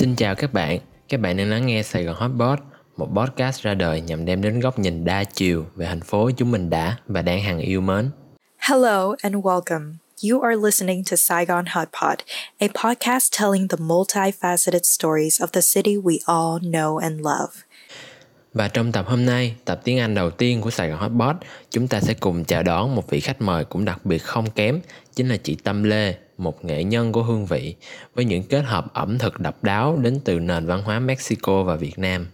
Xin chào các bạn, các bạn đang lắng nghe Sài Gòn Hotbot, một podcast ra đời nhằm đem đến góc nhìn đa chiều về thành phố chúng mình đã và đang hằng yêu mến. Hello and welcome. You are listening to Saigon Hotpot, a podcast telling the multifaceted stories of the city we all know and love. Và trong tập hôm nay, tập tiếng Anh đầu tiên của Sài Gòn Hotbot, chúng ta sẽ cùng chào đón một vị khách mời cũng đặc biệt không kém, chính là chị Tâm Lê, một nghệ nhân của hương vị, với những kết hợp ẩm thực độc đáo đến từ nền văn hóa Mexico và Việt Nam.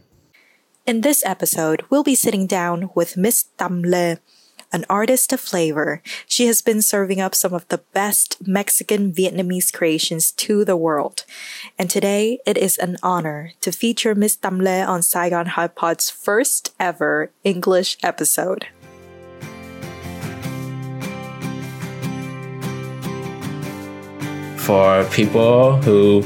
In this episode, we'll be sitting down with Miss Tam Le, an artist of flavor. She has been serving up some of the best Mexican Vietnamese creations to the world. And today, it is an honor to feature Miss Tam Le on Saigon Hot Pot's first ever English episode. For people who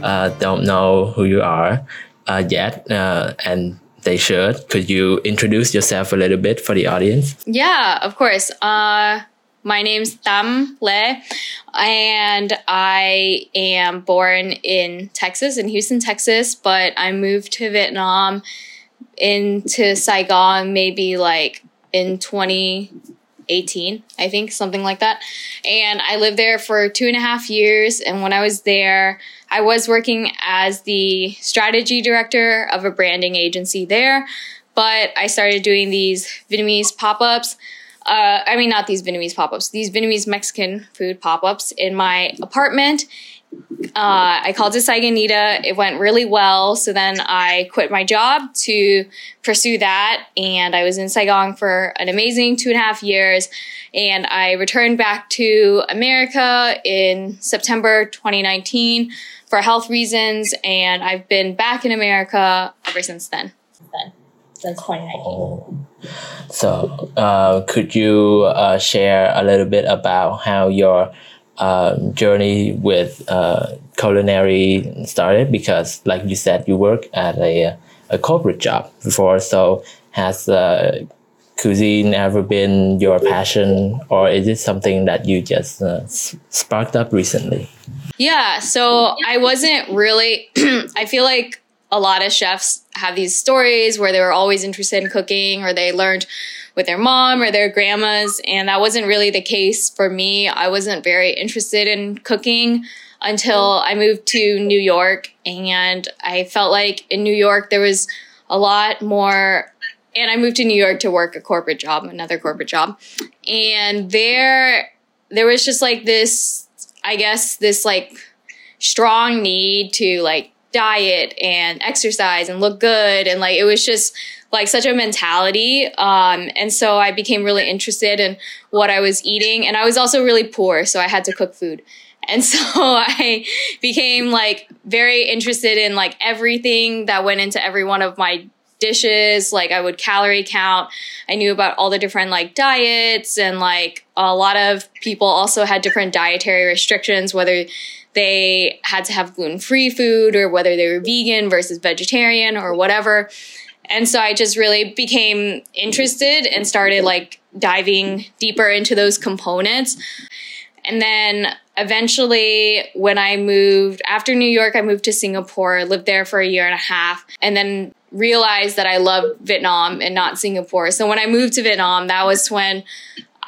uh, don't know who you are uh, yet, uh, and they should, could you introduce yourself a little bit for the audience? Yeah, of course. Uh, my name's Tam Le, and I am born in Texas, in Houston, Texas, but I moved to Vietnam into Saigon maybe like in 2018, I think, something like that. And I lived there for two and a half years. And when I was there, I was working as the strategy director of a branding agency there, but I started doing these Vietnamese pop ups. Uh, I mean, not these Vietnamese pop ups, these Vietnamese Mexican food pop ups in my apartment. Uh, I called it Saigonita. It went really well. So then I quit my job to pursue that. And I was in Saigon for an amazing two and a half years. And I returned back to America in September 2019 for health reasons. And I've been back in America ever since then. Then, since 2019. So, uh, could you uh, share a little bit about how your uh, journey with uh, culinary started? Because, like you said, you work at a, a corporate job before. So, has uh, cuisine ever been your passion, or is it something that you just uh, sparked up recently? Yeah, so I wasn't really, I feel like a lot of chefs have these stories where they were always interested in cooking or they learned with their mom or their grandmas. And that wasn't really the case for me. I wasn't very interested in cooking until I moved to New York. And I felt like in New York, there was a lot more. And I moved to New York to work a corporate job, another corporate job. And there, there was just like this, I guess, this like strong need to like diet and exercise and look good. And like it was just like such a mentality. Um, and so i became really interested in what i was eating. And i was also really poor so i had to cook food. And so i became like very interested in like everything that went into every one of my dishes. Like i would calorie count. I knew about all the different like diets. And like a lot of people also had different dietary restrictions whether they had to have gluten free food or whether they were vegan versus vegetarian or whatever. And so I just really became interested and started like diving deeper into those components. And then eventually, when I moved after New York, I moved to Singapore, lived there for a year and a half, and then realized that I loved Vietnam and not Singapore. So when I moved to Vietnam, that was when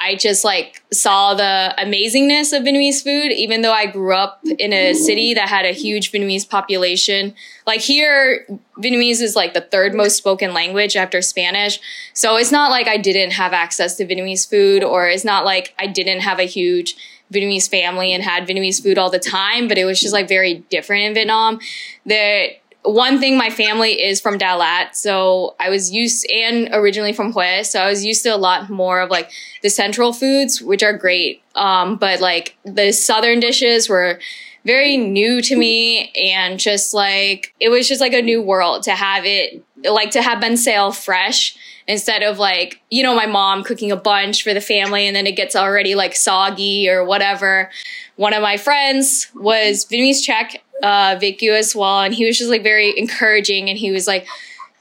I just like saw the amazingness of Vietnamese food, even though I grew up in a city that had a huge Vietnamese population. Like here, Vietnamese is like the third most spoken language after Spanish. So it's not like I didn't have access to Vietnamese food, or it's not like I didn't have a huge Vietnamese family and had Vietnamese food all the time, but it was just like very different in Vietnam. The one thing my family is from Dalat, so I was used and originally from Hue, so I was used to a lot more of like the central foods, which are great. Um, but like the southern dishes were very new to me and just like it was just like a new world to have it like to have been sale fresh instead of like you know my mom cooking a bunch for the family and then it gets already like soggy or whatever one of my friends was Vietnamese Czech uh, Vic as well, and he was just like very encouraging, and he was like,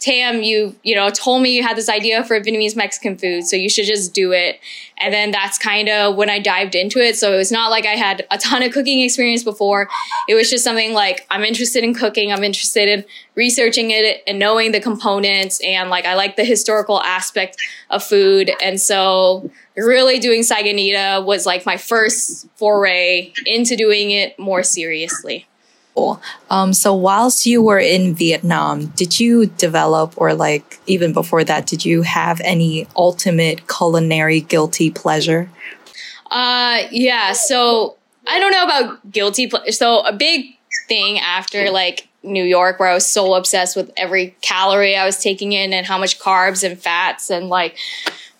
Tam, you you know told me you had this idea for Vietnamese Mexican food, so you should just do it. And then that's kind of when I dived into it. So it was not like I had a ton of cooking experience before. It was just something like I'm interested in cooking. I'm interested in researching it and knowing the components, and like I like the historical aspect of food. And so really doing Saigonita was like my first foray into doing it more seriously. Um, so whilst you were in Vietnam, did you develop or like even before that, did you have any ultimate culinary guilty pleasure? Uh, yeah. So I don't know about guilty pleasure. So a big thing after like New York, where I was so obsessed with every calorie I was taking in and how much carbs and fats and like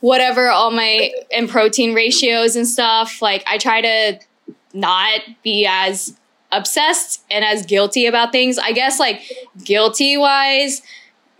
whatever all my and protein ratios and stuff. Like I try to not be as obsessed and as guilty about things. I guess like guilty wise,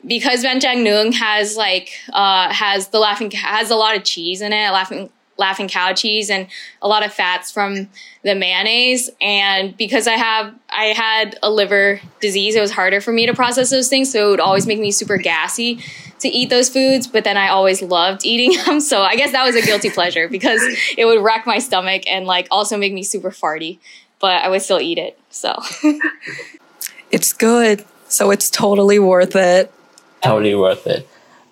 because banh trang nuong has like uh has the laughing has a lot of cheese in it, laughing laughing cow cheese and a lot of fats from the mayonnaise and because I have I had a liver disease, it was harder for me to process those things, so it would always make me super gassy to eat those foods, but then I always loved eating them. So I guess that was a guilty pleasure because it would wreck my stomach and like also make me super farty but I would still eat it. So it's good. So it's totally worth it. Totally worth it.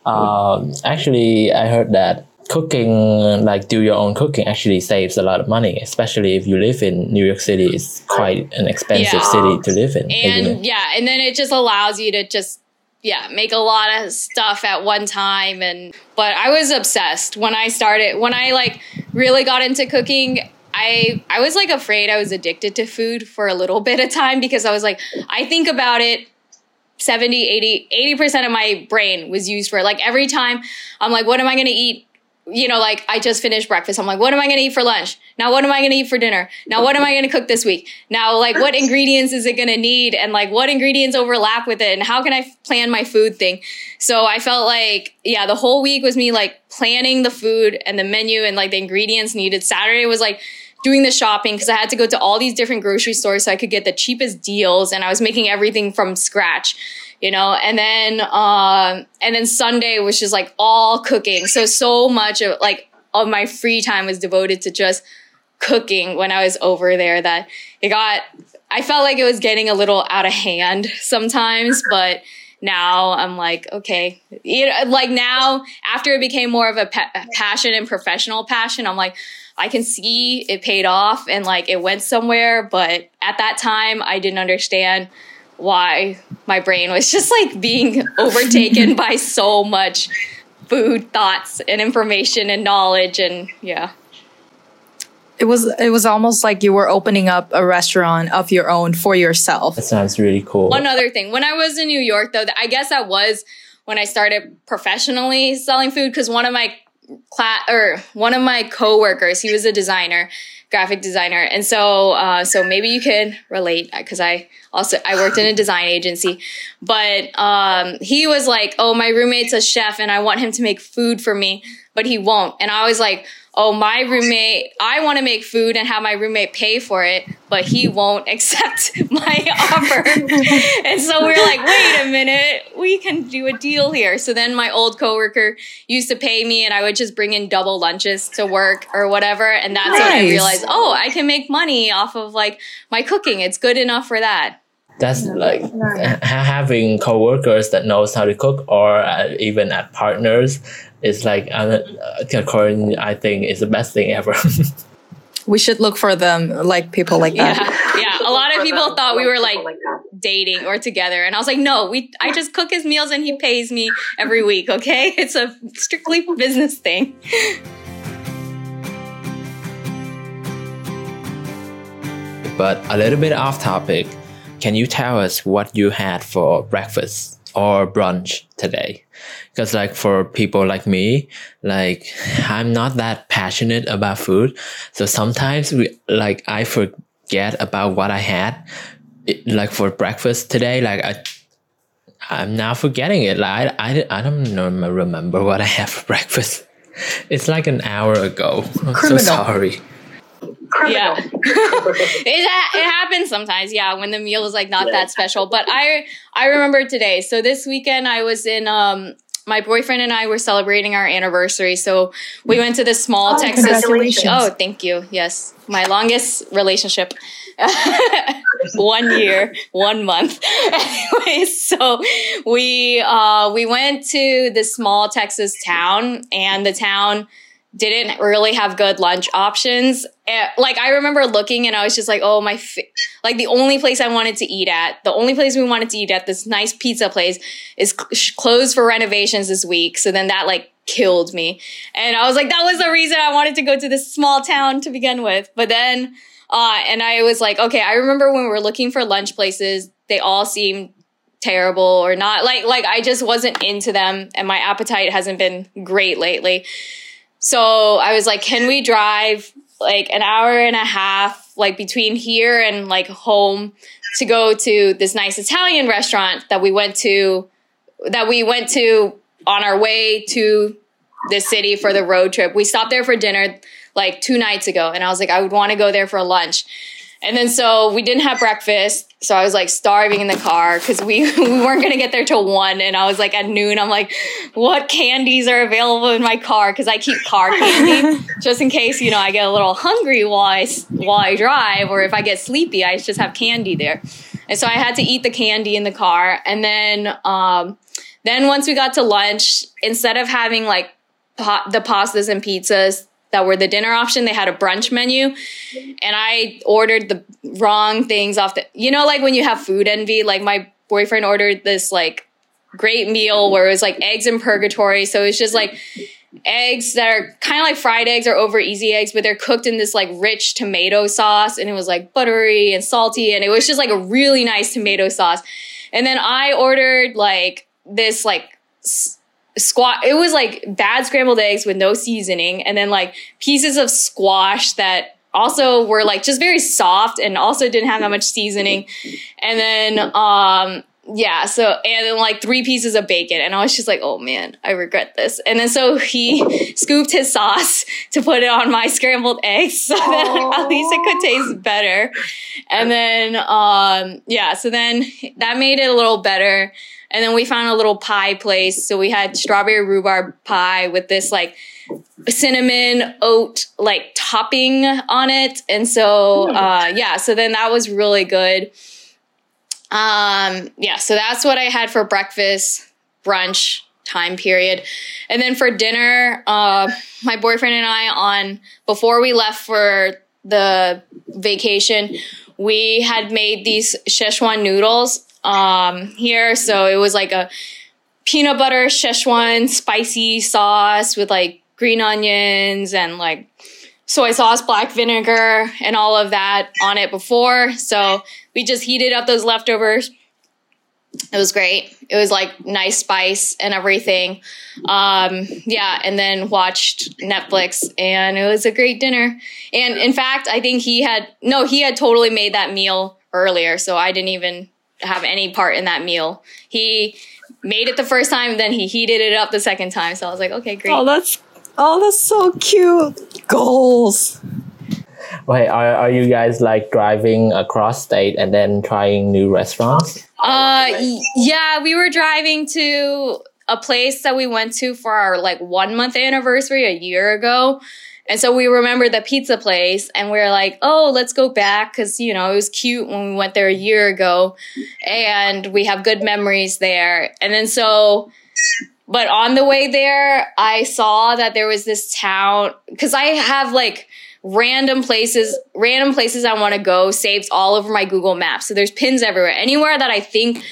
Um, actually, I heard that cooking, like do your own cooking, actually saves a lot of money, especially if you live in New York City. It's quite an expensive yeah. city to live in. And yeah, and then it just allows you to just yeah make a lot of stuff at one time and but i was obsessed when i started when i like really got into cooking I I was like afraid I was addicted to food for a little bit of time because I was like I think about it 70 80 80% of my brain was used for it. like every time I'm like what am I going to eat you know, like I just finished breakfast. I'm like, what am I going to eat for lunch? Now, what am I going to eat for dinner? Now, what am I going to cook this week? Now, like, what ingredients is it going to need? And like, what ingredients overlap with it? And how can I plan my food thing? So I felt like, yeah, the whole week was me like planning the food and the menu and like the ingredients needed. Saturday was like, doing the shopping because I had to go to all these different grocery stores so I could get the cheapest deals and I was making everything from scratch you know? And then um and then sunday was just like all cooking. So so much of like of my free time was devoted to just cooking when i was over there that it got i felt like it was getting a little out of hand sometimes but now i'm like okay. You know like now after it became more of a pa- passion and professional passion i'm like i can see it paid off and like it went somewhere but at that time i didn't understand why my brain was just like being overtaken by so much food thoughts and information and knowledge and yeah. It was it was almost like you were opening up a restaurant of your own for yourself. That sounds really cool. One other thing. When i was in new york though i guess that was when i started professionally selling food because one of my class or one of my coworkers he was a designer graphic designer. And so uh, so maybe you can relate because i also I worked in a design agency, but um, he was like, "Oh, my roommate's a chef, and I want him to make food for me, but he won't." And I was like, "Oh, my roommate, I want to make food and have my roommate pay for it, but he won't accept my offer." and so we are like, "Wait a minute, we can do a deal here." So then my old coworker used to pay me, and I would just bring in double lunches to work or whatever, and that's nice. when I realized, "Oh, I can make money off of like my cooking. It's good enough for that." that's like having coworkers that knows how to cook or uh, even at partners is like uh, according i think is the best thing ever. We should look for them like people like that. Yeah yeah. A lot of people thought we were like dating or together and i was like no we i just cook his meals and he pays me every week okay? It's a strictly business thing. But a little bit off topic can you tell us what you had for breakfast or brunch today? Because like for people like me, like I'm not that passionate about food. So sometimes we like I forget about what I had. It, like for breakfast today, like I I'm now forgetting it. Like I, I, I don't remember what I had for breakfast. It's like an hour ago. I'm so sorry. Yeah, it ha- it happens sometimes. Yeah, when the meal is like not that special. But I I remember today. So this weekend I was in um my boyfriend and I were celebrating our anniversary. So we went to this small Oh, Texas. Oh, thank you. Yes, my longest relationship. one year, one month. Anyways, so we uh, we went to this small Texas town, and the town didn't really have good lunch options. Eh, like I remember looking, and I was just like, "Oh my!" Like the only place I wanted to eat at, the only place we wanted to eat at, this nice pizza place, is cl- closed for renovations this week. So then that like killed me, and I was like, that was the reason I wanted to go to this small town to begin with. But then, uh, and I was like, okay, I remember when we were looking for lunch places, they all seemed terrible or not like like I just wasn't into them, and my appetite hasn't been great lately. So I was like, can we drive like an hour and a half, like between here and like home to go to this nice Italian restaurant that we went to, that we went to on our way to the city for the road trip. We stopped there for dinner like two nights ago, and I was like, I would want to go there for lunch. And then so we didn't have breakfast. So I was like starving in the car because we, we weren't going to get there till one. And I was like at noon, I'm like, what candies are available in my car? Because I keep car candy just in case, you know, I get a little hungry while I, while I drive or if I get sleepy, I just have candy there. And so I had to eat the candy in the car. And then, um, then once we got to lunch, instead of having like pa- the pastas and pizzas that were the dinner option, they had a brunch menu. And I ordered the wrong things off the, you know, like when you have food envy, like my boyfriend ordered this like great meal where it was like eggs in purgatory. So it's just like eggs that are kind of like fried eggs or over easy eggs, but they're cooked in this like rich tomato sauce. And it was like buttery and salty. And it was just like a really nice tomato sauce. And then I ordered like this like squash. It was like bad scrambled eggs with no seasoning, and then like pieces of squash that also were like just very soft and also didn't have that much seasoning. And then um yeah, so and then like three pieces of bacon, and I was just like, oh man, I regret this. And then so he scooped his sauce to put it on my scrambled eggs, so that at least it could taste better. And then um yeah, so then that made it a little better. And then we found a little pie place, so we had strawberry rhubarb pie with this like cinnamon oat like topping on it, and so uh yeah, so then that was really good. Um, yeah, so that's what I had for breakfast, brunch time period. And then for dinner, uh, my boyfriend and I on before we left for the vacation, we had made these Szechuan noodles um here. So it was like a peanut butter Szechuan spicy sauce with like green onions and like soy sauce, black vinegar, and all of that on it before. So we just heated up those leftovers. It was great. It was like nice spice and everything. Um, yeah, and then watched Netflix, and it was a great dinner. And in fact, I think he had no, he had totally made that meal earlier, so I didn't even have any part in that meal. He made it the first time, then he heated it up the second time. So I was like, okay, great. Oh, that's oh, that's so cute. Goals. Wait, are, are you guys like driving across state and then trying new restaurants? Uh, yeah, we were driving to a place that we went to for our like one month anniversary a year ago. And so we remembered the pizza place and we were like, oh, let's go back because, you know, it was cute when we went there a year ago and we have good memories there. And then so, but on the way there, I saw that there was this town because I have like random places, random places I want to go saved all over my Google Maps. So there's pins everywhere. Anywhere that I think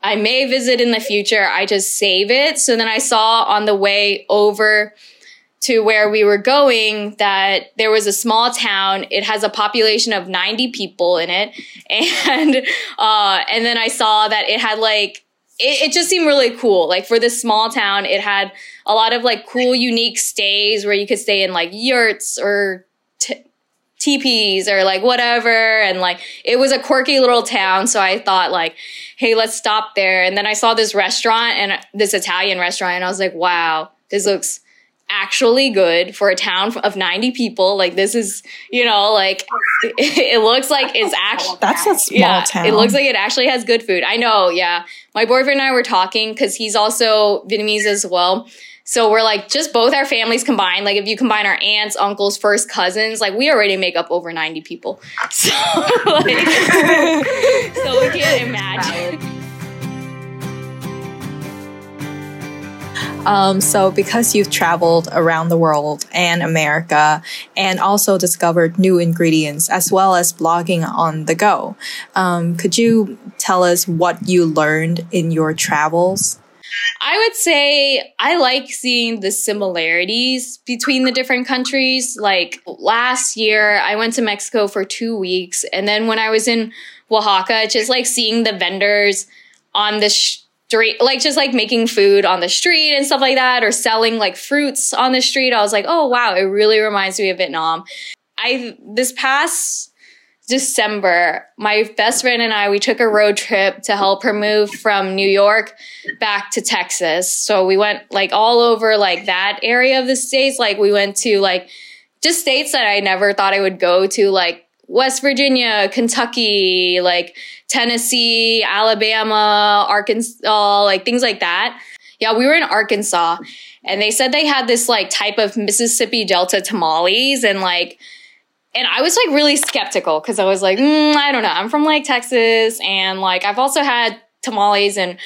I may visit in the future, I just save it. So then I saw on the way over to where we were going that there was a small town. It has a population of 90 people in it. And, uh, and then I saw that it had like, it, it just seemed really cool. Like for this small town, it had a lot of like cool, unique stays where you could stay in like yurts or t- teepees or like whatever. And like it was a quirky little town. So I thought like, hey, let's stop there. And then I saw this restaurant and this Italian restaurant, and I was like, wow, this looks actually good for a town of 90 people. Like this is, you know, like it looks like it's actually That's a small yeah, town. it looks like it actually has good food. I know, yeah. My boyfriend and I were talking because he's also Vietnamese as well. So we're like, just both our families combined. Like, if you combine our aunts, uncles, first cousins, like we already make up over ninety people. So, like, so we can't imagine. Um, so, because you've traveled around the world and America and also discovered new ingredients as well as blogging on the go, um, could you tell us what you learned in your travels? I would say I like seeing the similarities between the different countries. Like last year, I went to Mexico for two weeks. And then when I was in Oaxaca, just like seeing the vendors on the like just like making food on the street and stuff like that, or selling like fruits on the street, I was like, oh wow, it really reminds me of Vietnam. I, this past December, my best friend and I, we took a road trip to help her move from New York back to Texas. So we went like all over like that area of the states. Like we went to like just states that I never thought I would go to, like West Virginia, Kentucky, like Tennessee, Alabama, Arkansas, like things like that. Yeah, we were in Arkansas and they said they had this like type of Mississippi Delta tamales and like and I was like really skeptical because I was like, mm, I don't know. I'm from like Texas and like I've also had tamales in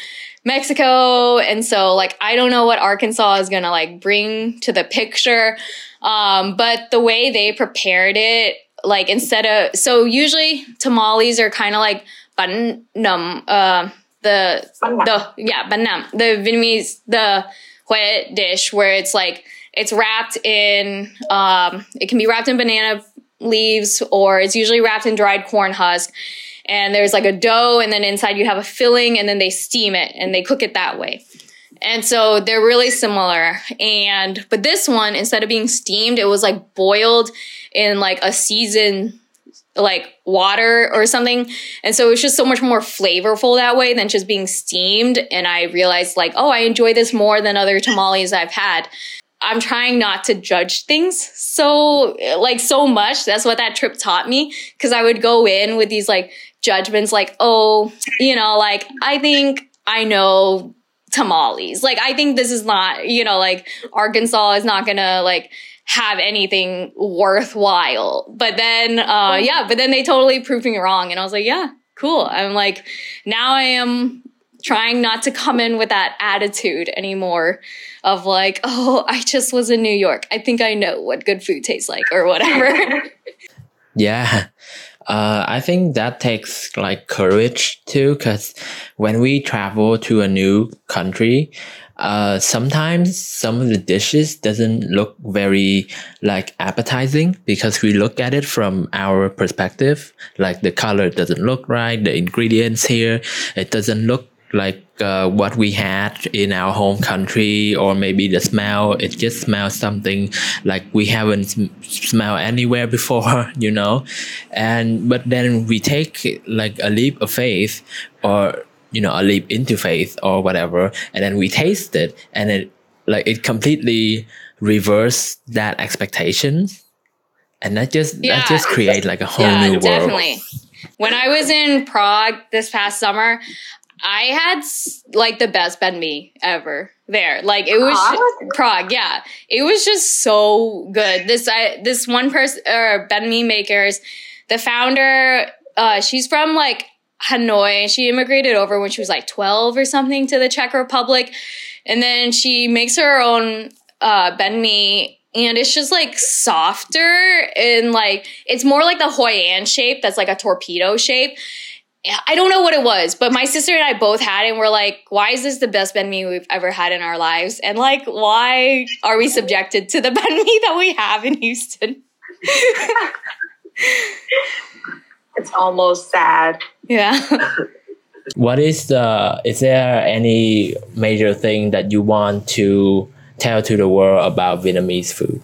Mexico. And so like I don't know what Arkansas is gonna like bring to the picture. Um, but the way they prepared it, like instead of so usually tamales are kind of like bun num uh the the yeah banh nam the Vietnamese the Hue dish where it's like it's wrapped in um it can be wrapped in banana leaves or it's usually wrapped in dried corn husk. And there's like a dough and then inside you have a filling and then they steam it and they cook it that way and so they're really similar. And but this one instead of being steamed it was like boiled in like a seasoned like water or something. And so it was just so much more flavorful that way than just being steamed. And i realized like oh i enjoy this more than other tamales i've had. I'm trying not to judge things so like so much. That's what that trip taught me. Because I would go in with these like judgments like, "Oh, you know, like I think I know tamales. Like I think this is not, you know, like Arkansas is not going to like have anything worthwhile." But then uh yeah, but then they totally proved me wrong and I was like, "Yeah, cool." I'm like now I am trying not to come in with that attitude anymore of like, oh, I just was in New York. I think I know what good food tastes like or whatever. yeah. Uh, I think that takes like courage too, because when we travel to a new country, uh, sometimes some of the dishes doesn't look very like appetizing because we look at it from our perspective. Like the color doesn't look right, the ingredients here, it doesn't look like uh, what we had in our home country or maybe the smell it just smells something like we haven't sm- smelled anywhere before you know and but then we take like a leap of faith or you know a leap into faith or whatever and then we taste it and it like it completely reverse that expectations and that just Yeah. that just create like a whole yeah, new world definitely. When I was in Prague this past summer, I had like the best banh mi ever there. Like it was Prague? Prague, yeah. It was just so good. This I this one person or banh mi makers, the founder, uh, she's from like Hanoi. She immigrated over when she was like 12 or something to the Czech Republic. And then she makes her own uh banh mi and it's just like softer and like it's more like the Hoi An shape that's like a torpedo shape. I don't know what it was, but my sister and I both had it and we're like, why is this the best banh mi we've ever had in our lives? And like, why are we subjected to the banh mi that we have in Houston? It's almost sad. Yeah. What is the? Is there any major thing that you want to tell to the world about Vietnamese food?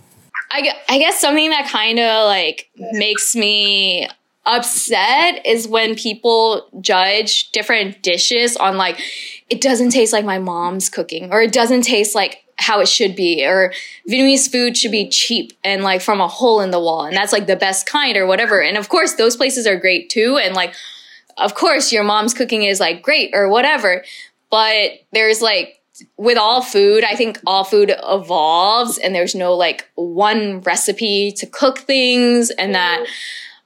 I, I guess something that kind of like makes me upset is when people judge different dishes on like it doesn't taste like my mom's cooking or it doesn't taste like how it should be or Vietnamese food should be cheap and like from a hole in the wall and that's like the best kind or whatever. And of course those places are great too and like of course your mom's cooking is like great or whatever. But there's like with all food, I think all food evolves and there's no like one recipe to cook things and that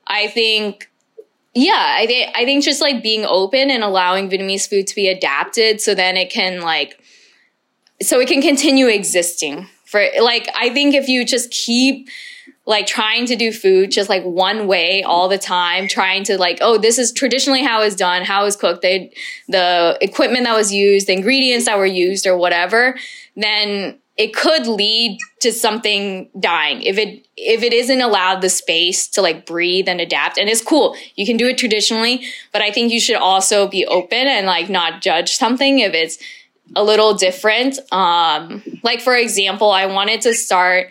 I think yeah, I think I think just like being open and allowing Vietnamese food to be adapted so then it can like so it can continue existing for like I think if you just keep like trying to do food just like one way all the time, trying to like, oh, this is traditionally how it's done, how it's cooked, they, the equipment that was used, the ingredients that were used or whatever, then it could lead to something dying. If it if it isn't allowed the space to like breathe and adapt and it's cool you can do it traditionally but i think you should also be open and like not judge something if it's a little different. Um like for example i wanted to start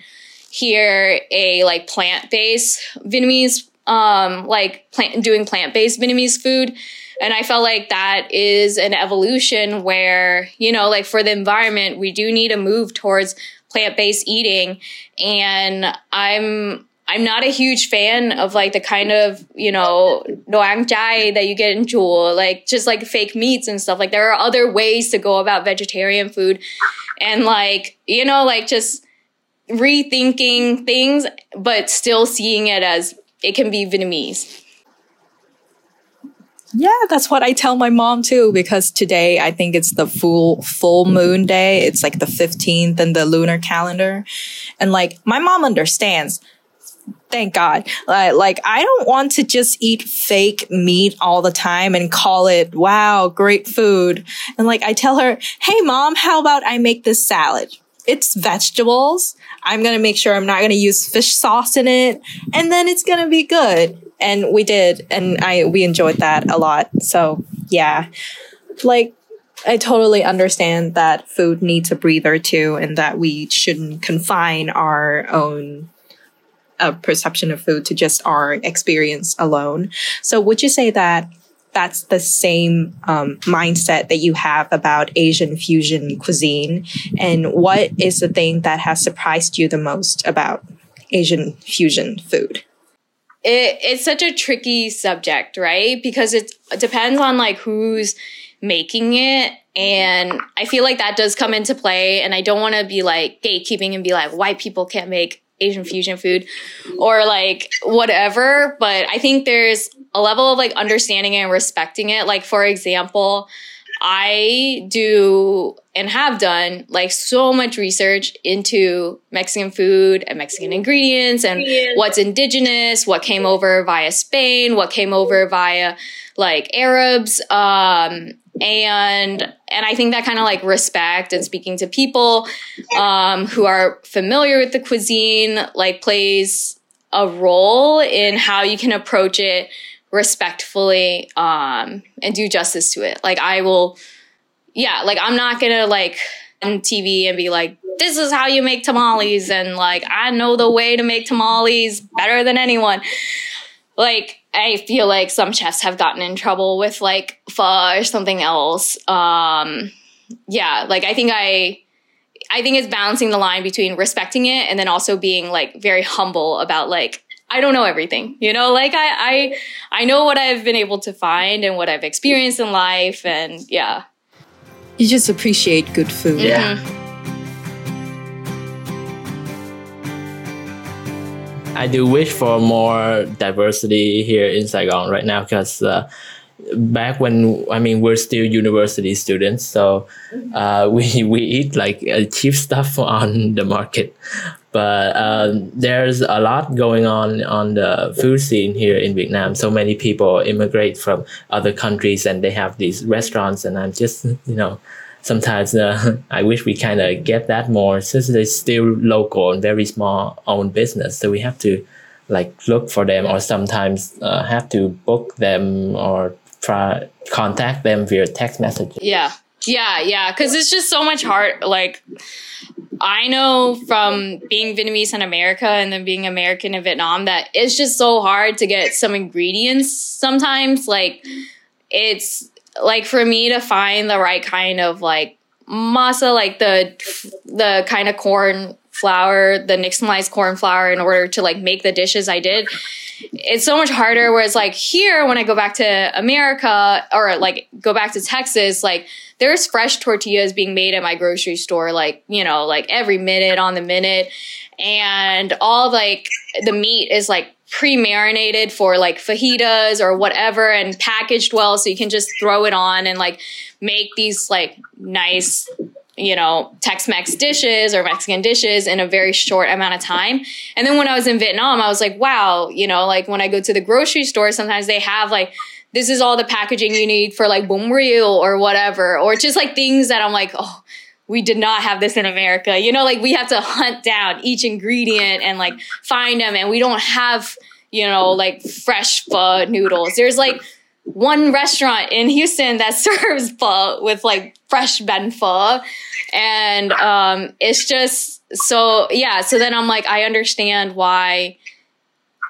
here a like plant-based vietnamese um like plant doing plant-based vietnamese food and I felt like that is an evolution where, you know, like for the environment, we do need to move towards plant-based eating. And I'm I'm not a huge fan of like the kind of, you know, noang chai that you get in Jewel, like just like fake meats and stuff. Like there are other ways to go about vegetarian food and like, you know, like just rethinking things, but still seeing it as it can be Vietnamese. Yeah, that's what I tell my mom too, because today I think it's the full, full moon day. It's like the 15th in the lunar calendar. And like, my mom understands. Thank God. Like, like, I don't want to just eat fake meat all the time and call it, wow, great food. And like, I tell her, hey mom, how about I make this salad? It's vegetables. I'm going to make sure I'm not going to use fish sauce in it. And then it's going to be good and we did and i we enjoyed that a lot so yeah like i totally understand that food needs a breather too and that we shouldn't confine our own uh, perception of food to just our experience alone so would you say that that's the same um, mindset that you have about Asian fusion cuisine. And what is the thing that has surprised you the most about Asian fusion food? It, it's such a tricky subject, right? Because it depends on like who's making it. And I feel like that does come into play. And I don't want to be like gatekeeping and be like, white people can't make Asian fusion food or like whatever. But I think there's a level of like understanding and respecting it. Like, for example, I do and have done like so much research into Mexican food and Mexican ingredients and what's indigenous, what came over via Spain, what came over via like Arabs. Um, and and I think that kind of like respect and speaking to people um, who are familiar with the cuisine like plays a role in how you can approach it respectfully um, and do justice to it. Like I will, yeah, like I'm not gonna like on TV and be like, this is how you make tamales, and like I know the way to make tamales better than anyone. Like I feel like some chefs have gotten in trouble with like pho or something else. Um, yeah, like I think I. I think it's balancing the line between respecting it and then also being like very humble about like I don't know everything, you know, like I, I, I know what I've been able to find and what I've experienced in life. And yeah. You just appreciate good food. Yeah. Mm-hmm. I do wish for more diversity here in Saigon right now because uh, back when I mean we're still university students, so uh, we we eat like uh, cheap stuff on the market, but uh, there's a lot going on on the food scene here in Vietnam. So many people immigrate from other countries and they have these restaurants, and I'm just you know sometimes uh, I wish we kind of get that more since it's still local and very small owned business. So we have to like look for them or sometimes uh, have to book them or try contact them via text message. Yeah. Yeah, yeah, because it's just so much hard. Like, I know from being Vietnamese in America and then being American in Vietnam that it's just so hard to get some ingredients sometimes. Like, it's like for me to find the right kind of like masa, like the the kind of corn flour, the nixtamalized corn flour, in order to like make the dishes I did. It's so much harder. Whereas like here, when I go back to America or like go back to Texas, like there's fresh tortillas being made at my grocery store, like, you know, like every minute on the minute. And all like the meat is like pre-marinated for like fajitas or whatever and packaged well so you can just throw it on and like make these like nice you know tex-mex dishes or mexican dishes in a very short amount of time and then when i was in vietnam i was like wow you know like when i go to the grocery store sometimes they have like this is all the packaging you need for like bún riêu or whatever, or just like things that I'm like, oh, we did not have this in America. You know, like we have to hunt down each ingredient and like find them, and we don't have, you know, like fresh pho noodles. There's like one restaurant in Houston that serves pho with like fresh banh pho, and um, it's just so yeah. So then I'm like, I understand why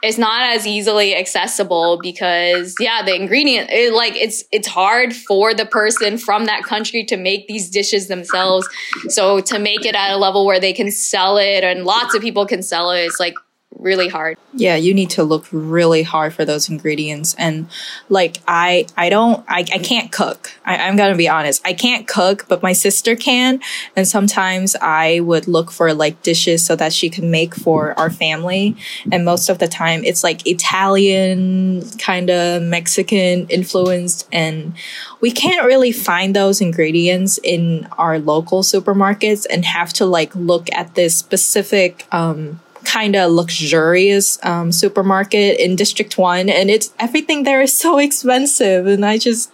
it's not as easily accessible because yeah the ingredient it, like it's it's hard for the person from that country to make these dishes themselves so to make it at a level where they can sell it and lots of people can sell it it's like really hard. Yeah, you need to look really hard for those ingredients. And like I I don't I, I can't cook. I, I'm gonna be honest. I can't cook, but my sister can. And sometimes I would look for like dishes so that she can make for our family. And most of the time it's like Italian kind of Mexican influenced and we can't really find those ingredients in our local supermarkets and have to like look at this specific um kind of luxurious um, supermarket in District 1 and it's everything there is so expensive and I just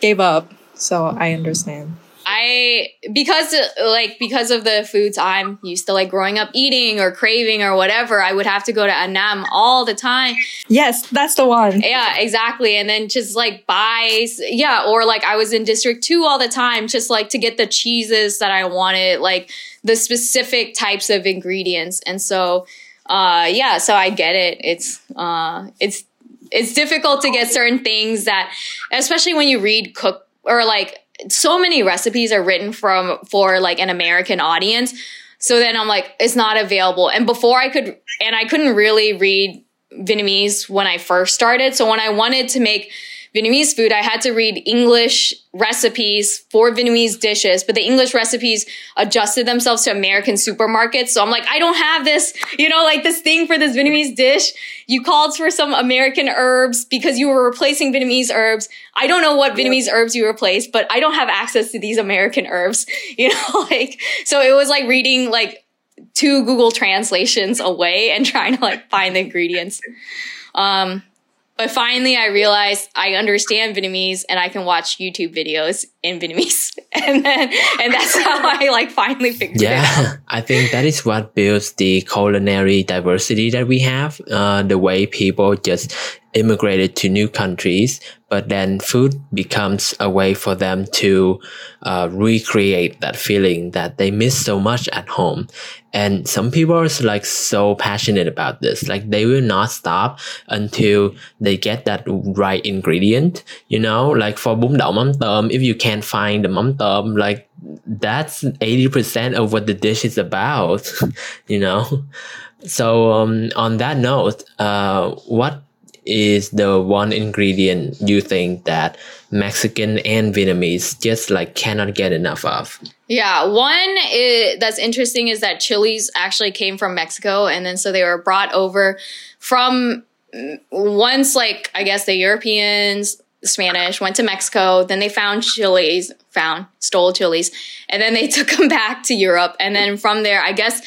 gave up. So I understand. I because like because of the foods I'm used to like growing up eating or craving or whatever, I would have to go to Annam all the time. Yes, that's the one. Yeah, exactly. And then just like buy yeah, or like I was in District 2 all the time just like to get the cheeses that I wanted, like the specific types of ingredients. And so uh yeah, so I get it. It's uh it's it's difficult to get certain things that especially when you read cook or like so many recipes are written from for like an American audience. So then I'm like, it's not available. And before I could, and I couldn't really read Vietnamese when I first started. So when I wanted to make Vietnamese food, I had to read English recipes for Vietnamese dishes, but the English recipes adjusted themselves to American supermarkets. So I'm like, I don't have this, you know, like this thing for this Vietnamese dish. You called for some American herbs because you were replacing Vietnamese herbs. I don't know what Vietnamese herbs you replaced, but I don't have access to these American herbs, you know, like, so it was like reading like two Google translations away and trying to like find the ingredients. Um, but finally, I realized I understand Vietnamese and I can watch YouTube videos in Vietnamese, and then and that's how I like finally figured yeah, it out. Yeah, I think that is what builds the culinary diversity that we have. Uh, the way people just immigrated to new countries, but then food becomes a way for them to uh, recreate that feeling that they miss so much at home. And some people are like so passionate about this, like they will not stop until they get that right ingredient. You know, like for bún đậu mắm tôm, if you can't find the mắm tôm, like that's 80% of what the dish is about, you know? So, um, on that note, uh, what is the one ingredient you think that Mexican and Vietnamese just like cannot get enough of? Yeah, one is, that's interesting is that chilies actually came from Mexico, and then so they were brought over from mm, once, like I guess the Europeans, Spanish went to Mexico, then they found chilies, found stole chilies, and then they took them back to Europe, and then from there, I guess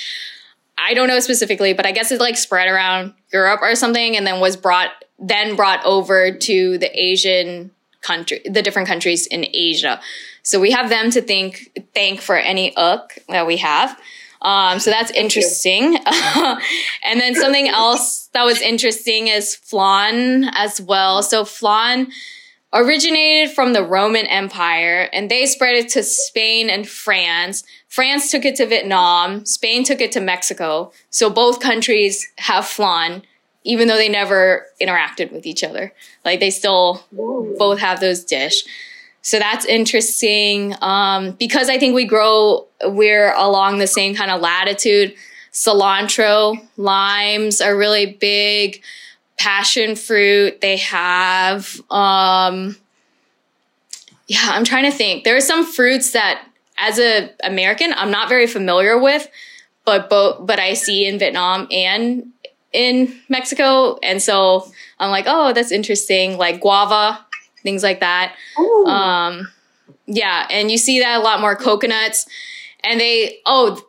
I don't know specifically, but I guess it like spread around Europe or something, and then was brought then brought over to the Asian country, the different countries in Asia. So we have them to thank thank for any ớt that we have. Um, so that's interesting. and then something else that was interesting is flan as well. So flan originated from the Roman Empire and they spread it to Spain and France. France took it to Vietnam. Spain took it to Mexico. So both countries have flan, even though they never interacted with each other. Like they still both have those dish. So that's interesting. Um, because I think we grow, we're along the same kind of latitude. Cilantro, limes are really big passion fruit. They have, um, yeah, I'm trying to think. There are some fruits that, as a American, I'm not very familiar with, but both, but I see in Vietnam and in Mexico, and so I'm like, oh, that's interesting. Like guava, things like that. Um, yeah, and you see that a lot more coconuts, and they oh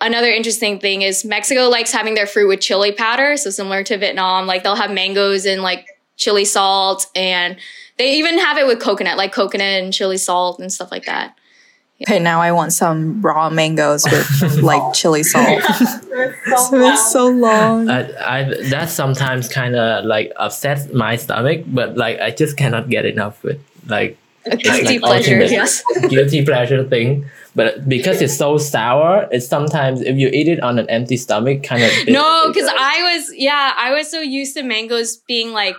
another interesting thing is Mexico likes having their fruit with chili powder. So similar to Vietnam, like they'll have mangoes and like chili salt and they even have it with coconut, like coconut and chili salt and stuff like that. Okay, now I want some raw mangoes with like chili salt. so it's so long. I, I that sometimes kind of like upsets my stomach, but like I just cannot get enough with like A guilty like pleasure, yes. guilty pleasure thing. But because it's so sour, it's sometimes if you eat it on an empty stomach, kind of No, because I was, yeah, I was so used to mangoes being like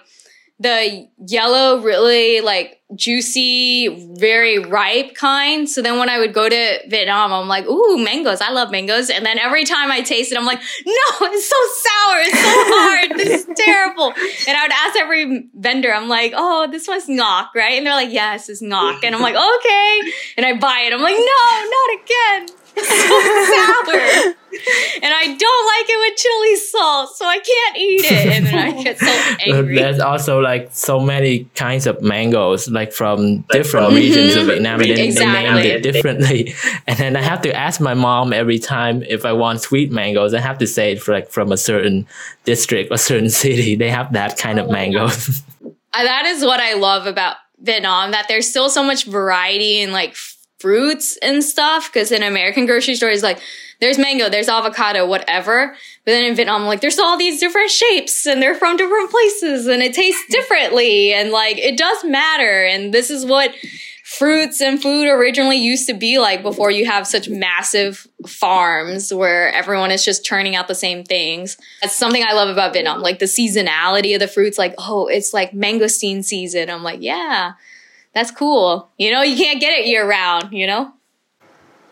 the yellow, really like juicy, very ripe kind. So then when I would go to Vietnam, I'm like, ooh, mangoes. I love mangoes. And then every time I taste it, I'm like, no, it's so sour. It's so hard. this is terrible. And I would ask every vendor, I'm like, oh, this one's knock, right? And they're like, yes, it's knock. And I'm like, okay. And I buy it. I'm like, no, not again. It's so sour. And I don't like it with chili salt, so I can't eat it. And then I get so angry. There's also like so many kinds of mangoes, like from different regions of Vietnam, and then they named it differently. And then I have to ask my mom every time if I want sweet mangoes. I have to say it for like from a certain district or certain city. They have that kind of mangoes. Uh, that is what I love about Vietnam, that there's still so much variety in like fruits and stuff. Cause in American grocery stores, like there's mango, there's avocado, whatever. But then in Vietnam, like there's all these different shapes and they're from different places and it tastes differently. And like it does matter. And this is what fruits and food originally used to be like before you have such massive farms where everyone is just churning out the same things. That's something I love about Vietnam, like the seasonality of the fruits. Like, oh, it's like mangosteen season. I'm like, yeah, that's cool. You know, you can't get it year round, you know?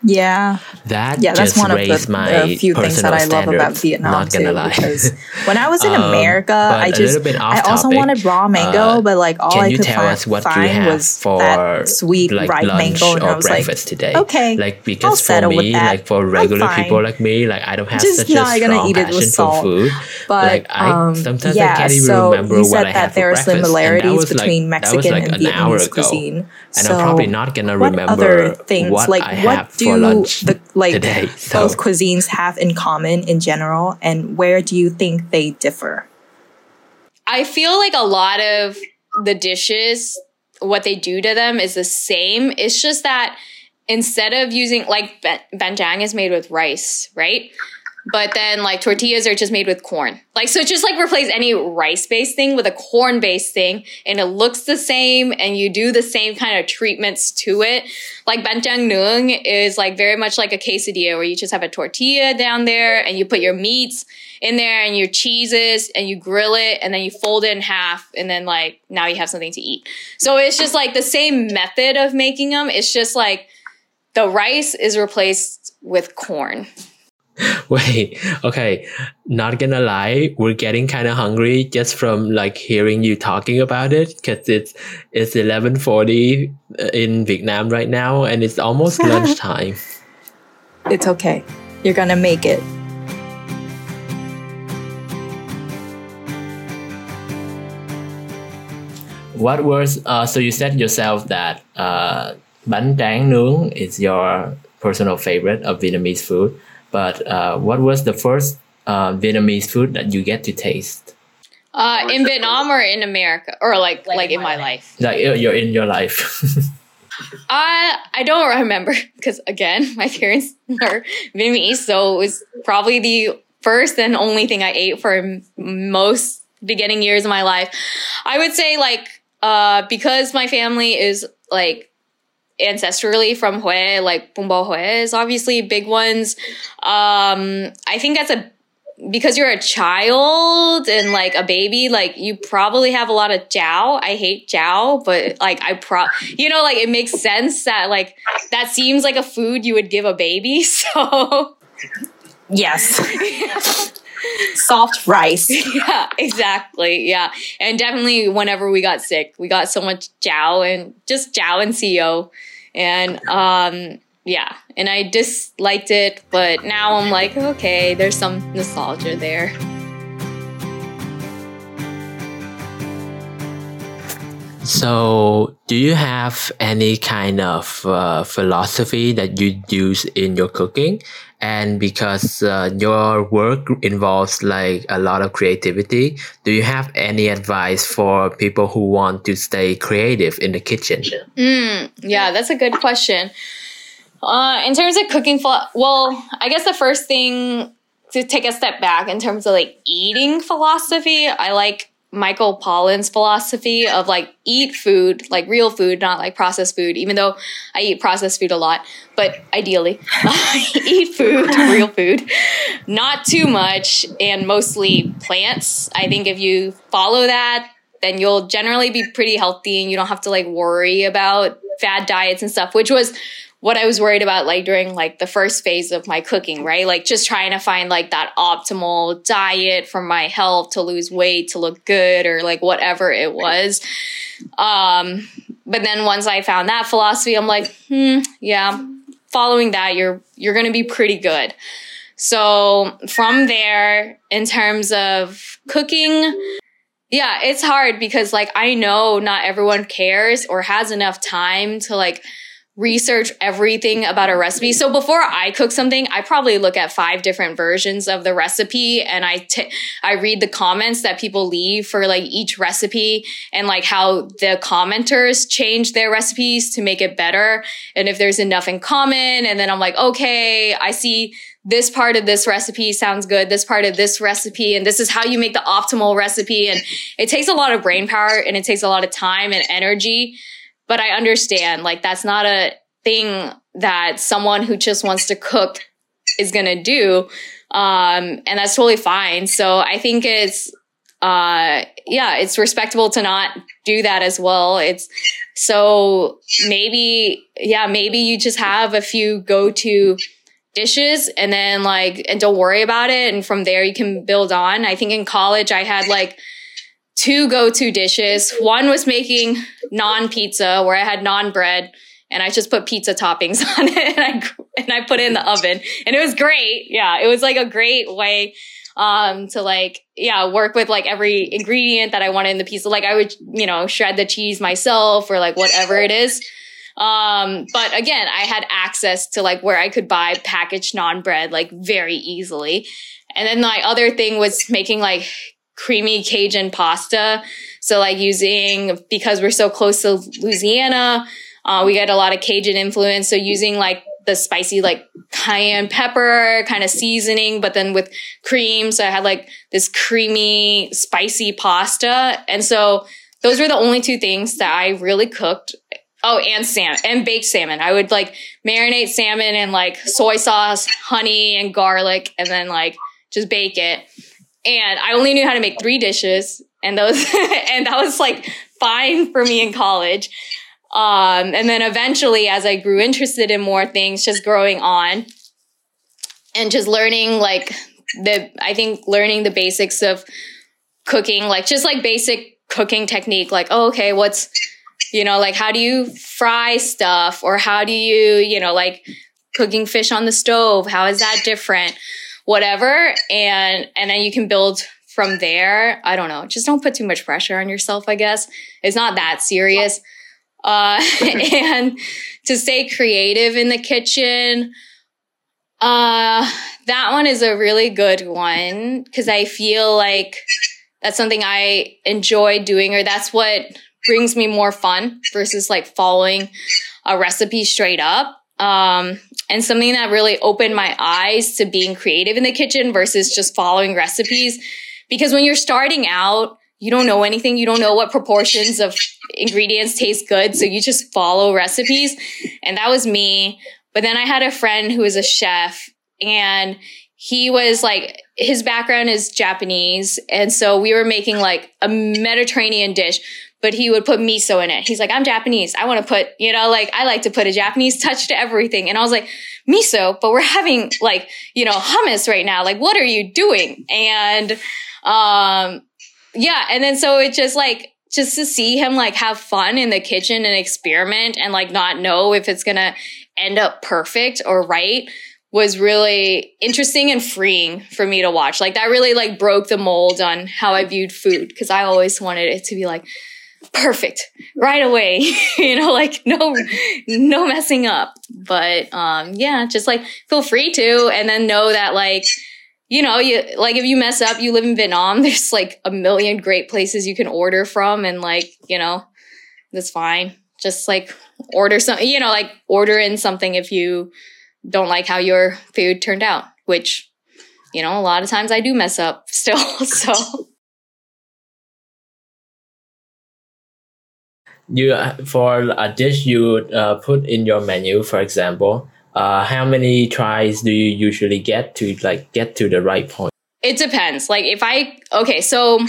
Yeah. That Yeah, that's just one of the, my the few things that I love about Vietnam Not gonna too. lie. Because when I was in Um, America, I just I also topic, wanted raw mango, uh, but like all Can I could tell fi- us what you find have was for that sweet like ripe mango, and or I was like, today? okay, like because for settle with me, like for regular people like me, like I don't have Just such a gonna strong eat it with passion salt. for food. But like I um, sometimes yeah, I can't even so remember you what said that there are breakfast. And that similarities between Mexican and Vietnamese cuisine. And I'm probably not gonna remember other things like what have do for lunch the like today. So both cuisines have in common in general, and where do you think they differ? I feel like a lot of the dishes, what they do to them is the same. It's just that instead of using like ben- banh trang is made with rice, right? But then like tortillas are just made with corn. Like so just like replace any rice based thing with a corn based thing and it looks the same and you do the same kind of treatments to it. Like banh trang nuong is like very much like a quesadilla where you just have a tortilla down there and you put your meats in there and your cheeses and you grill it and then you fold it in half and then like now you have something to eat. So it's just like the same method of making them. It's just like the rice is replaced with corn. Wait, okay. Not gonna lie, we're getting kind of hungry just from like hearing you talking about it because it's it's eleven forty in Vietnam right now, and it's almost lunchtime. It's okay. You're gonna make it. What was uh? So you said yourself that uh, bánh tráng nướng is your personal favorite of Vietnamese food, but uh, what was the first uh, Vietnamese food that you get to taste? Uh, in Vietnam or in America or like like, in my life. Like uh, you're in your life. I I don't remember because again, my parents are Vietnamese, so it was probably the first and only thing I ate for most beginning years of my life. I would say like uh, because my family is like ancestrally from Hue, like Bun bo Hue is obviously big ones. Um, I think that's a because you're a child and like a baby, like you probably have a lot of jiao. I hate jiao, but like I pro, you know, like it makes sense that like that seems like a food you would give a baby. So yes. Soft rice. Yeah, exactly. Yeah. And definitely whenever we got sick, we got so much jiao and just jiao and co. And um yeah, and I disliked it, but now I'm like, okay, there's some nostalgia there. So, do you have any kind of uh, philosophy that you use in your cooking? And because uh, your work involves like a lot of creativity, do you have any advice for people who want to stay creative in the kitchen? Mm, yeah, that's a good question. Uh, in terms of cooking, well, I guess the first thing to take a step back in terms of like eating philosophy, I like Michael Pollan's philosophy of like eat food, like real food, not like processed food, even though I eat processed food a lot, but ideally eat food, real food, not too much, and mostly plants. I think if you follow that, then you'll generally be pretty healthy and you don't have to like worry about fad diets and stuff, which was what I was worried about like during like the first phase of my cooking, right? Like just trying to find like that optimal diet for my health to lose weight, to look good or like whatever it was. Um but then once I found that philosophy, I'm like, hmm, yeah, following that you're you're going to be pretty good. So from there in terms of cooking, yeah, it's hard because like I know not everyone cares or has enough time to like research everything about a recipe. So before I cook something, I probably look at five different versions of the recipe and I t- I read the comments that people leave for like each recipe and like how the commenters change their recipes to make it better and if there's enough in common and then I'm like, okay, I see this part of this recipe sounds good, this part of this recipe, and this is how you make the optimal recipe. And it takes a lot of brain power and it takes a lot of time and energy but I understand like that's not a thing that someone who just wants to cook is going to do. Um, and that's totally fine. So I think it's, uh, yeah, it's respectable to not do that as well. It's so maybe, yeah, maybe you just have a few go to dishes and then like, and don't worry about it. And from there you can build on. I think in college I had like, two go-to dishes. One was making naan-pizza where I had naan-bread and I just put pizza toppings on it and I and I put it in the oven and it was great. Yeah, it was like a great way um to like yeah, work with like every ingredient that I wanted in the pizza. Like I would, you know, shred the cheese myself or like whatever it is. Um, but again, I had access to like where I could buy packaged naan bread like very easily. And then my other thing was making like creamy Cajun pasta. So like using, because we're so close to Louisiana, uh, we get a lot of Cajun influence. So using like the spicy, like cayenne pepper kind of seasoning, but then with cream. So I had like this creamy, spicy pasta. And so those were the only two things that I really cooked. Oh, and salmon and baked salmon. I would like marinate salmon in like soy sauce, honey, and garlic, and then like just bake it and I only knew how to make three dishes, and those and that was like fine for me in college. Um, and then eventually, as I grew interested in more things, just growing on and just learning like the I think learning the basics of cooking, like just like basic cooking technique, like oh, okay, what's you know like how do you fry stuff? Or how do you you know like cooking fish on the stove? How is that different whatever. And, and then you can build from there. I don't know. Just don't put too much pressure on yourself, I guess. It's not that serious. Uh, and to stay creative in the kitchen, uh, that one is a really good one because I feel like that's something I enjoy doing, or that's what brings me more fun versus like following a recipe straight up. Um, and something that really opened my eyes to being creative in the kitchen versus just following recipes. Because when you're starting out, you don't know anything. You don't know what proportions of ingredients taste good. So you just follow recipes. And that was me. But then I had a friend who was a chef and he was like, his background is Japanese. And so we were making like a Mediterranean dish, but he would put miso in it. He's like, I'm Japanese. I want to put, you know, like I like to put a Japanese touch to everything. And I was like, miso, but we're having like, you know, hummus right now. Like, what are you doing? And, um, yeah. And then so it just like, just to see him like have fun in the kitchen and experiment and like not know if it's going to end up perfect or right was really interesting and freeing for me to watch. Like that really like broke the mold on how I viewed food because I always wanted it to be like perfect right away, you know, like no no messing up. But um yeah, just like feel free to and then know that like you know, you like if you mess up, you live in Vietnam, there's like a million great places you can order from and like, you know, that's fine. Just like order some, you know, like order in something if you don't like how your food turned out, which, you know, a lot of times I do mess up still. So you for a dish you uh, put in your menu, for example, uh, how many tries do you usually get to like get to the right point? It depends. Like if I okay, so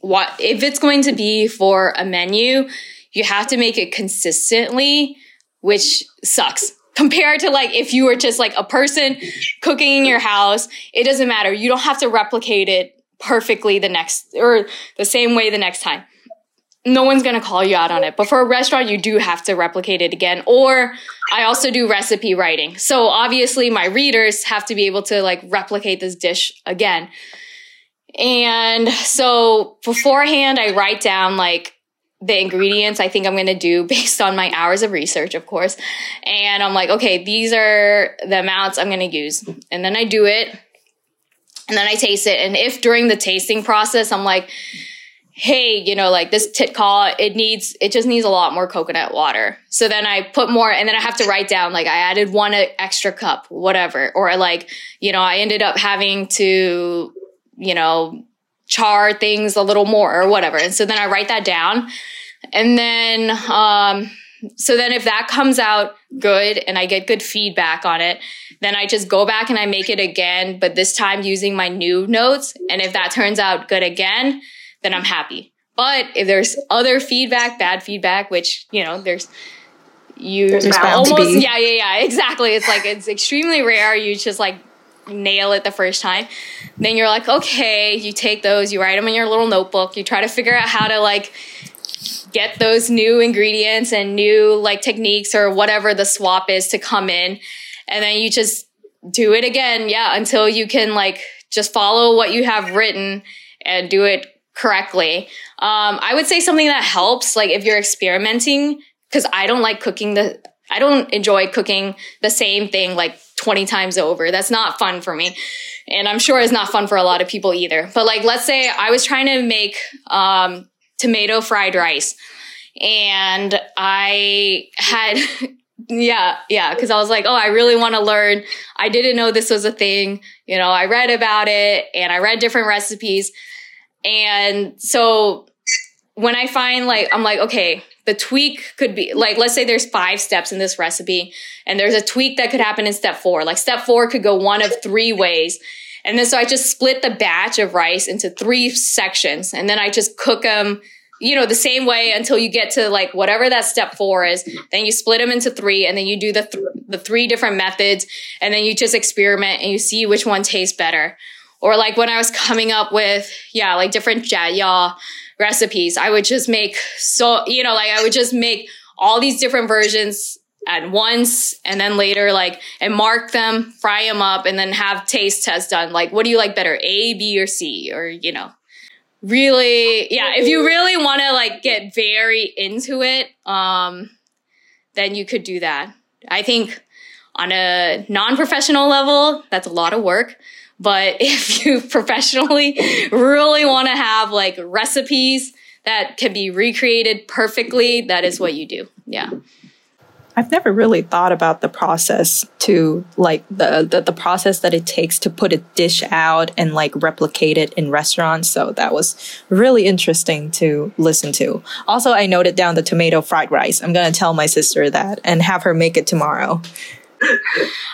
what if it's going to be for a menu, you have to make it consistently, which sucks. Compared to like if you were just like a person cooking in your house, it doesn't matter. You don't have to replicate it perfectly the next or the same way the next time no one's going to call you out on it. But for a restaurant, you do have to replicate it again. Or I also do recipe writing. So obviously my readers have to be able to like replicate this dish again. And so beforehand, I write down like the ingredients I think I'm going to do based on my hours of research, of course. And I'm like, okay, these are the amounts I'm going to use. And then I do it. And then I taste it. And if during the tasting process, I'm like, hey, you know, like this thit kho, it needs, it just needs a lot more coconut water. So then I put more and then I have to write down, like I added one extra cup, whatever. Or like, you know, I ended up having to, you know, char things a little more or whatever. And so then I write that down. And then, um, so then if that comes out good and I get good feedback on it, then I just go back and I make it again, but this time using my new notes. And if that turns out good again, then I'm happy. But if there's other feedback, bad feedback, which, you know, there's you there's almost yeah, yeah, yeah, exactly. It's like it's extremely rare you just like nail it the first time. Then you're like, okay, you take those, you write them in your little notebook, you try to figure out how to like get those new ingredients and new like techniques or whatever the swap is to come in. And then you just do it again. Yeah. Until you can like just follow what you have written and do it correctly. Um, I would say something that helps, like if you're experimenting, because I don't like cooking the, I don't enjoy cooking the same thing like 20 times over. That's not fun for me. And I'm sure it's not fun for a lot of people either. But like, let's say I was trying to make, um, tomato fried rice and I had, yeah, yeah, because I was like, oh, I really want to learn. I didn't know this was a thing. You know, I read about it and I read different recipes. And so when I find like, I'm like, okay, the tweak could be like, let's say there's five steps in this recipe and there's a tweak that could happen in step four. Like step four could go one of three ways. And then so I just split the batch of rice into three sections and then I just cook them, you know, the same way until you get to like whatever that step four is. Then you split them into three and then you do the, th- the three different methods and then you just experiment and you see which one tastes better. Or like when I was coming up with, yeah, like different jia recipes, I would just make so, you know, like I would just make all these different versions at once and then later like and mark them fry them up and then have taste tests done. Like what do you like better a b or c? Or you know. Really yeah if you really want to like get very into it um then you could do that. I think on a non-professional level that's a lot of work but if you professionally really want to have like recipes that can be recreated perfectly, that is what you do. Yeah. I've never really thought about the process to like the, the the process that it takes to put a dish out and like replicate it in restaurants. So that was really interesting to listen to. Also, I noted down the tomato fried rice. I'm gonna tell my sister that and have her make it tomorrow.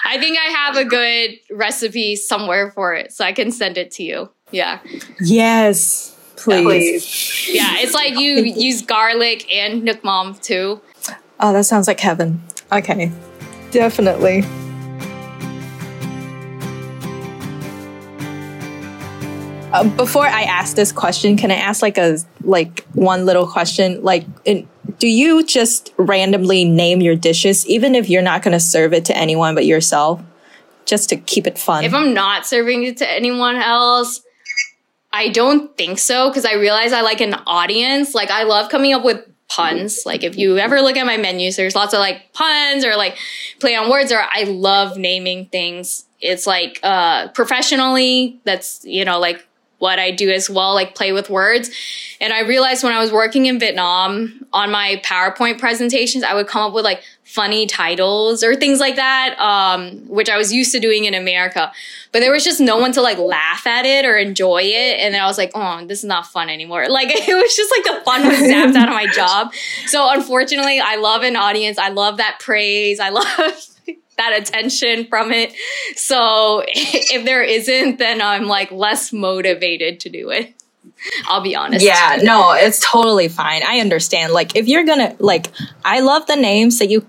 I think I have a good recipe somewhere for it, so I can send it to you. Yeah. Yes, please. Please. Yeah, it's like you use garlic and nuoc mam too. Oh, that sounds like heaven. Okay, definitely. Uh, before I ask this question, can I ask like a like one little question? Like, in, do you just randomly name your dishes, even if you're not going to serve it to anyone but yourself, just to keep it fun? If I'm not serving it to anyone else, I don't think so because I realize I like an audience. Like I love coming up with puns. Like if you ever look at my menus, there's lots of like puns or like play on words or I love naming things. It's like uh professionally, that's you know, like what I do as well, like play with words. And I realized when I was working in Vietnam on my PowerPoint presentations, I would come up with like funny titles or things like that, um, which I was used to doing in America. But there was just no one to like laugh at it or enjoy it. And then I was like, oh, this is not fun anymore. Like it was just like the fun was zapped out of my job. So unfortunately, I love an audience. I love that praise. I love that attention from it. So if there isn't, then I'm like less motivated to do it. I'll be honest. Yeah, no, it's totally fine. I understand. Like, if you're gonna, like, I love the names that you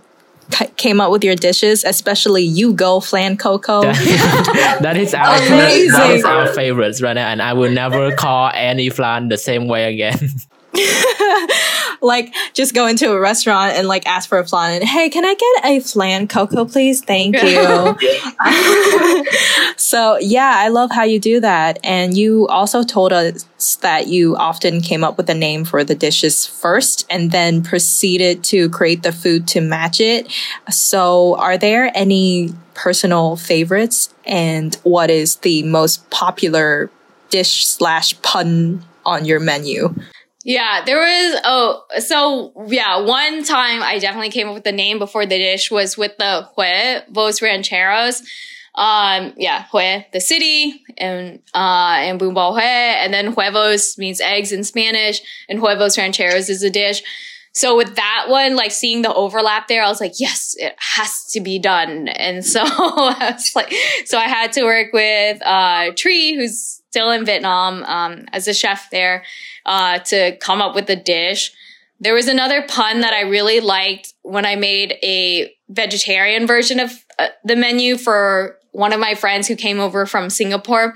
came up with your dishes, especially you go flan coco. that is our that Amazing. is our favorites right now, and I will never call any flan the same way again. like, just go into a restaurant and like ask for a flan and hey, can I get a flan coco, please? Thank you. so yeah, I love how you do that. And you also told us that you often came up with a name for the dishes first and then proceeded to create the food to match it. So are there any personal favorites and what is the most popular dish slash pun on your menu? Yeah, there was oh so yeah, one time I definitely came up with the name before the dish was with the huevos rancheros. Um yeah, hue, the city, and uh and Bun bo Hue, and then huevos means eggs in Spanish, and huevos rancheros is a dish. So with that one, like seeing the overlap there, I was like, yes, it has to be done. And so I was like, so I had to work with uh Tree, who's still in Vietnam, um, as a chef there uh, to come up with a dish. There was another pun that I really liked when I made a vegetarian version of uh, the menu for one of my friends who came over from Singapore.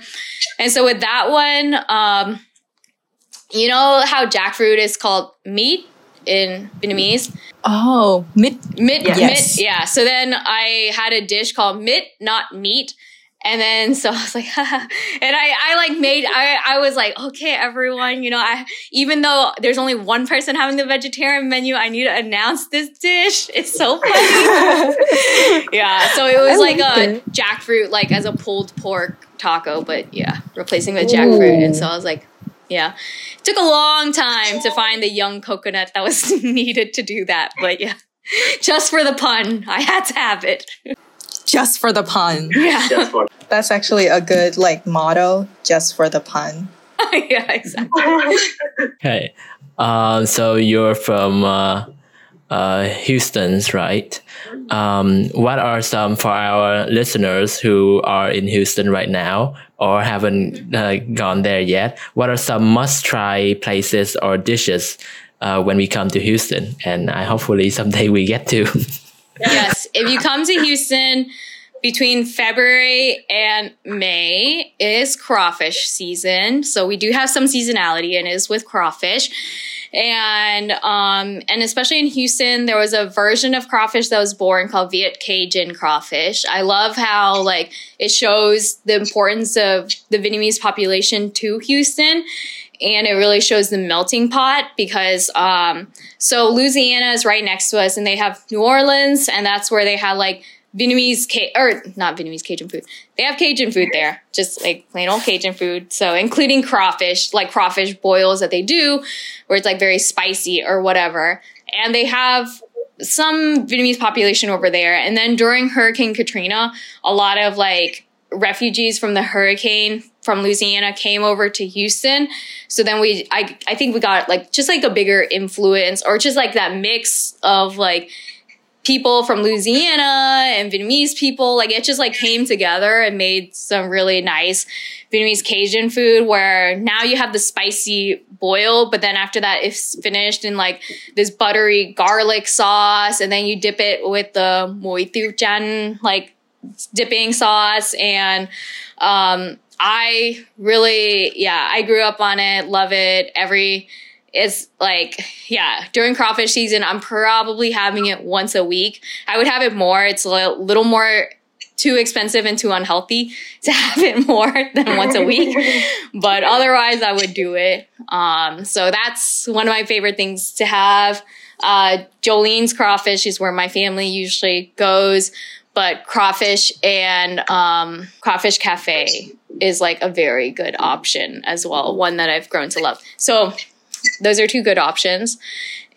And so with that one, um, you know how jackfruit is called meat in Vietnamese? Oh, mit. Mit, Yes. mit, yeah. So then I had a dish called mit, not meat. And then so I was like, and I, I like made, I, I was like, okay, everyone, you know, I, even though there's only one person having the vegetarian menu, I need to announce this dish. It's so funny. yeah. So it was I like liked a it. jackfruit, like as a pulled pork taco, but yeah, replacing the jackfruit. And so I was like, yeah, it took a long time to find the young coconut that was needed to do that. But yeah, just for the pun, I had to have it. Just for the pun. Yeah. That's actually a good like motto. Just for the pun. yeah, exactly. Okay. Um, so you're from uh, uh, Houston's, right? Um, what are some for our listeners who are in Houston right now or haven't uh, gone there yet? What are some must-try places or dishes uh, when we come to Houston? And I hopefully someday we get to. yes, if you come to Houston between February and May is crawfish season. So we do have some seasonality and it is with crawfish. And um and especially in Houston, there was a version of crawfish that was born called Viet Cajun crawfish. I love how like it shows the importance of the Vietnamese population to Houston and it really shows the melting pot because um so Louisiana is right next to us and they have New Orleans and that's where they had like Vietnamese ca- or not Vietnamese Cajun food. They have Cajun food there, just like plain old Cajun food. So including crawfish, like crawfish boils that they do, where it's like very spicy or whatever. And they have some Vietnamese population over there. And then during Hurricane Katrina, a lot of like refugees from the hurricane from Louisiana came over to Houston. So then we, I, I think we got like just like a bigger influence or just like that mix of like people from Louisiana and Vietnamese people. Like it just like came together and made some really nice Vietnamese Cajun food where now you have the spicy boil, but then after that it's finished in like this buttery garlic sauce and then you dip it with the tiêu chan like dipping sauce and um I really yeah, I grew up on it, love it. Every it's like yeah during crawfish season i'm probably having it once a week. I would have it more. It's a little more too expensive and too unhealthy to have it more than once a week. But otherwise i would do it. Um, so that's one of my favorite things to have. Uh, jolene's crawfish is where my family usually goes but crawfish and um, crawfish cafe is like a very good option as well one that i've grown to love. So those are two good options.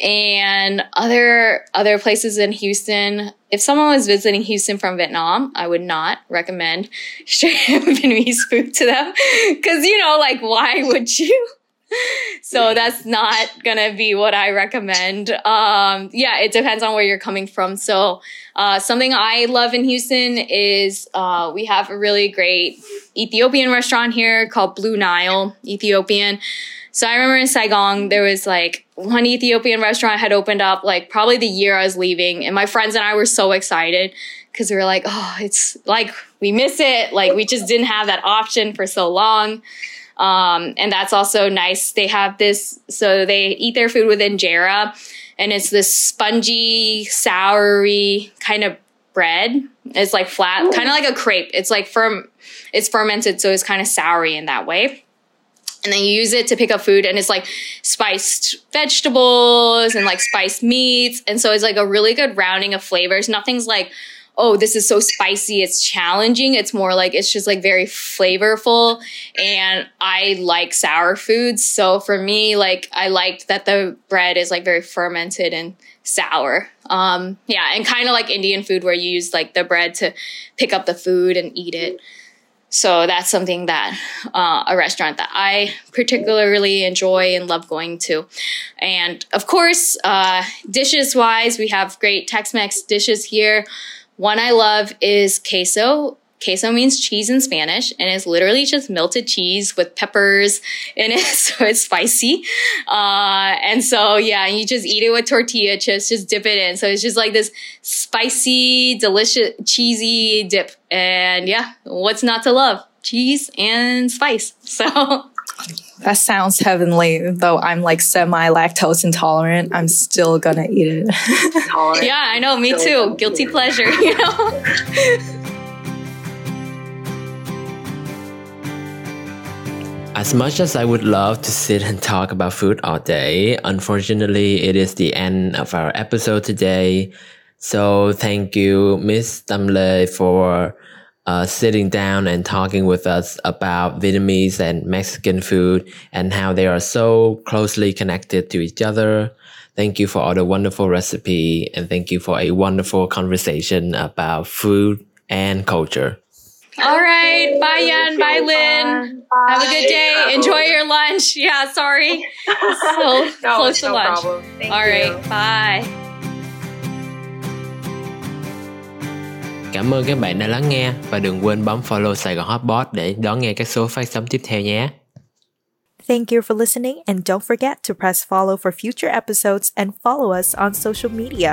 And other other places in Houston, if someone was visiting Houston from Vietnam, I would not recommend straight Vietnamese food to them because you know, like, why would you? so that's not gonna be what I recommend. Um, yeah, it depends on where you're coming from. So uh, something I love in Houston is uh, we have a really great Ethiopian restaurant here called Blue Nile Ethiopian. So I remember in Saigon, there was like one Ethiopian restaurant had opened up like probably the year I was leaving. And my friends and I were so excited because we were like, oh, it's like we miss it. Like we just didn't have that option for so long. Um, and that's also nice. They have this, so they eat their food with injera and it's this spongy, soury kind of bread. It's like flat, kind of like a crepe. It's like firm, it's fermented, so it's kind of soury in that way and then you use it to pick up food and it's like spiced vegetables and like spiced meats and so it's like a really good rounding of flavors nothing's like oh this is so spicy it's challenging. It's more like it's just like very flavorful. And i like sour foods. So for me like i liked that the bread is like very fermented and sour. Um yeah and kind of like indian food where you use like the bread to pick up the food and eat it. So that's something that uh, a restaurant that I particularly enjoy and love going to. And of course, uh, dishes wise, we have great Tex Mex dishes here. One I love is queso. Queso means cheese in Spanish and it's literally just melted cheese with peppers in it. So it's spicy. Uh, and so, yeah, you just eat it with tortilla chips, just dip it in. So it's just like this spicy, delicious, cheesy dip. And yeah, what's not to love? Cheese and spice. So. That sounds heavenly, though I'm like semi lactose intolerant. I'm still gonna eat it. yeah, I know, me too. Guilty pleasure, you know? As much as I would love to sit and talk about food all day, unfortunately, it is the end of our episode today. So thank you, Miss Tam for uh, sitting down and talking with us about Vietnamese and Mexican food and how they are so closely connected to each other. Thank you for all the wonderful recipe and thank you for a wonderful conversation about food and culture. All right. Bye, Yan. Bye, Lynn. Bye. Have a good day. Enjoy your lunch. Yeah, sorry. So no, close to no lunch. All right. Bye. Cảm ơn các bạn đã lắng nghe và đừng quên bấm follow Sài Gòn Hotbot để đón nghe các số phát sóng tiếp theo nhé. Thank you for listening and don't forget to press follow for future episodes and follow us on social media.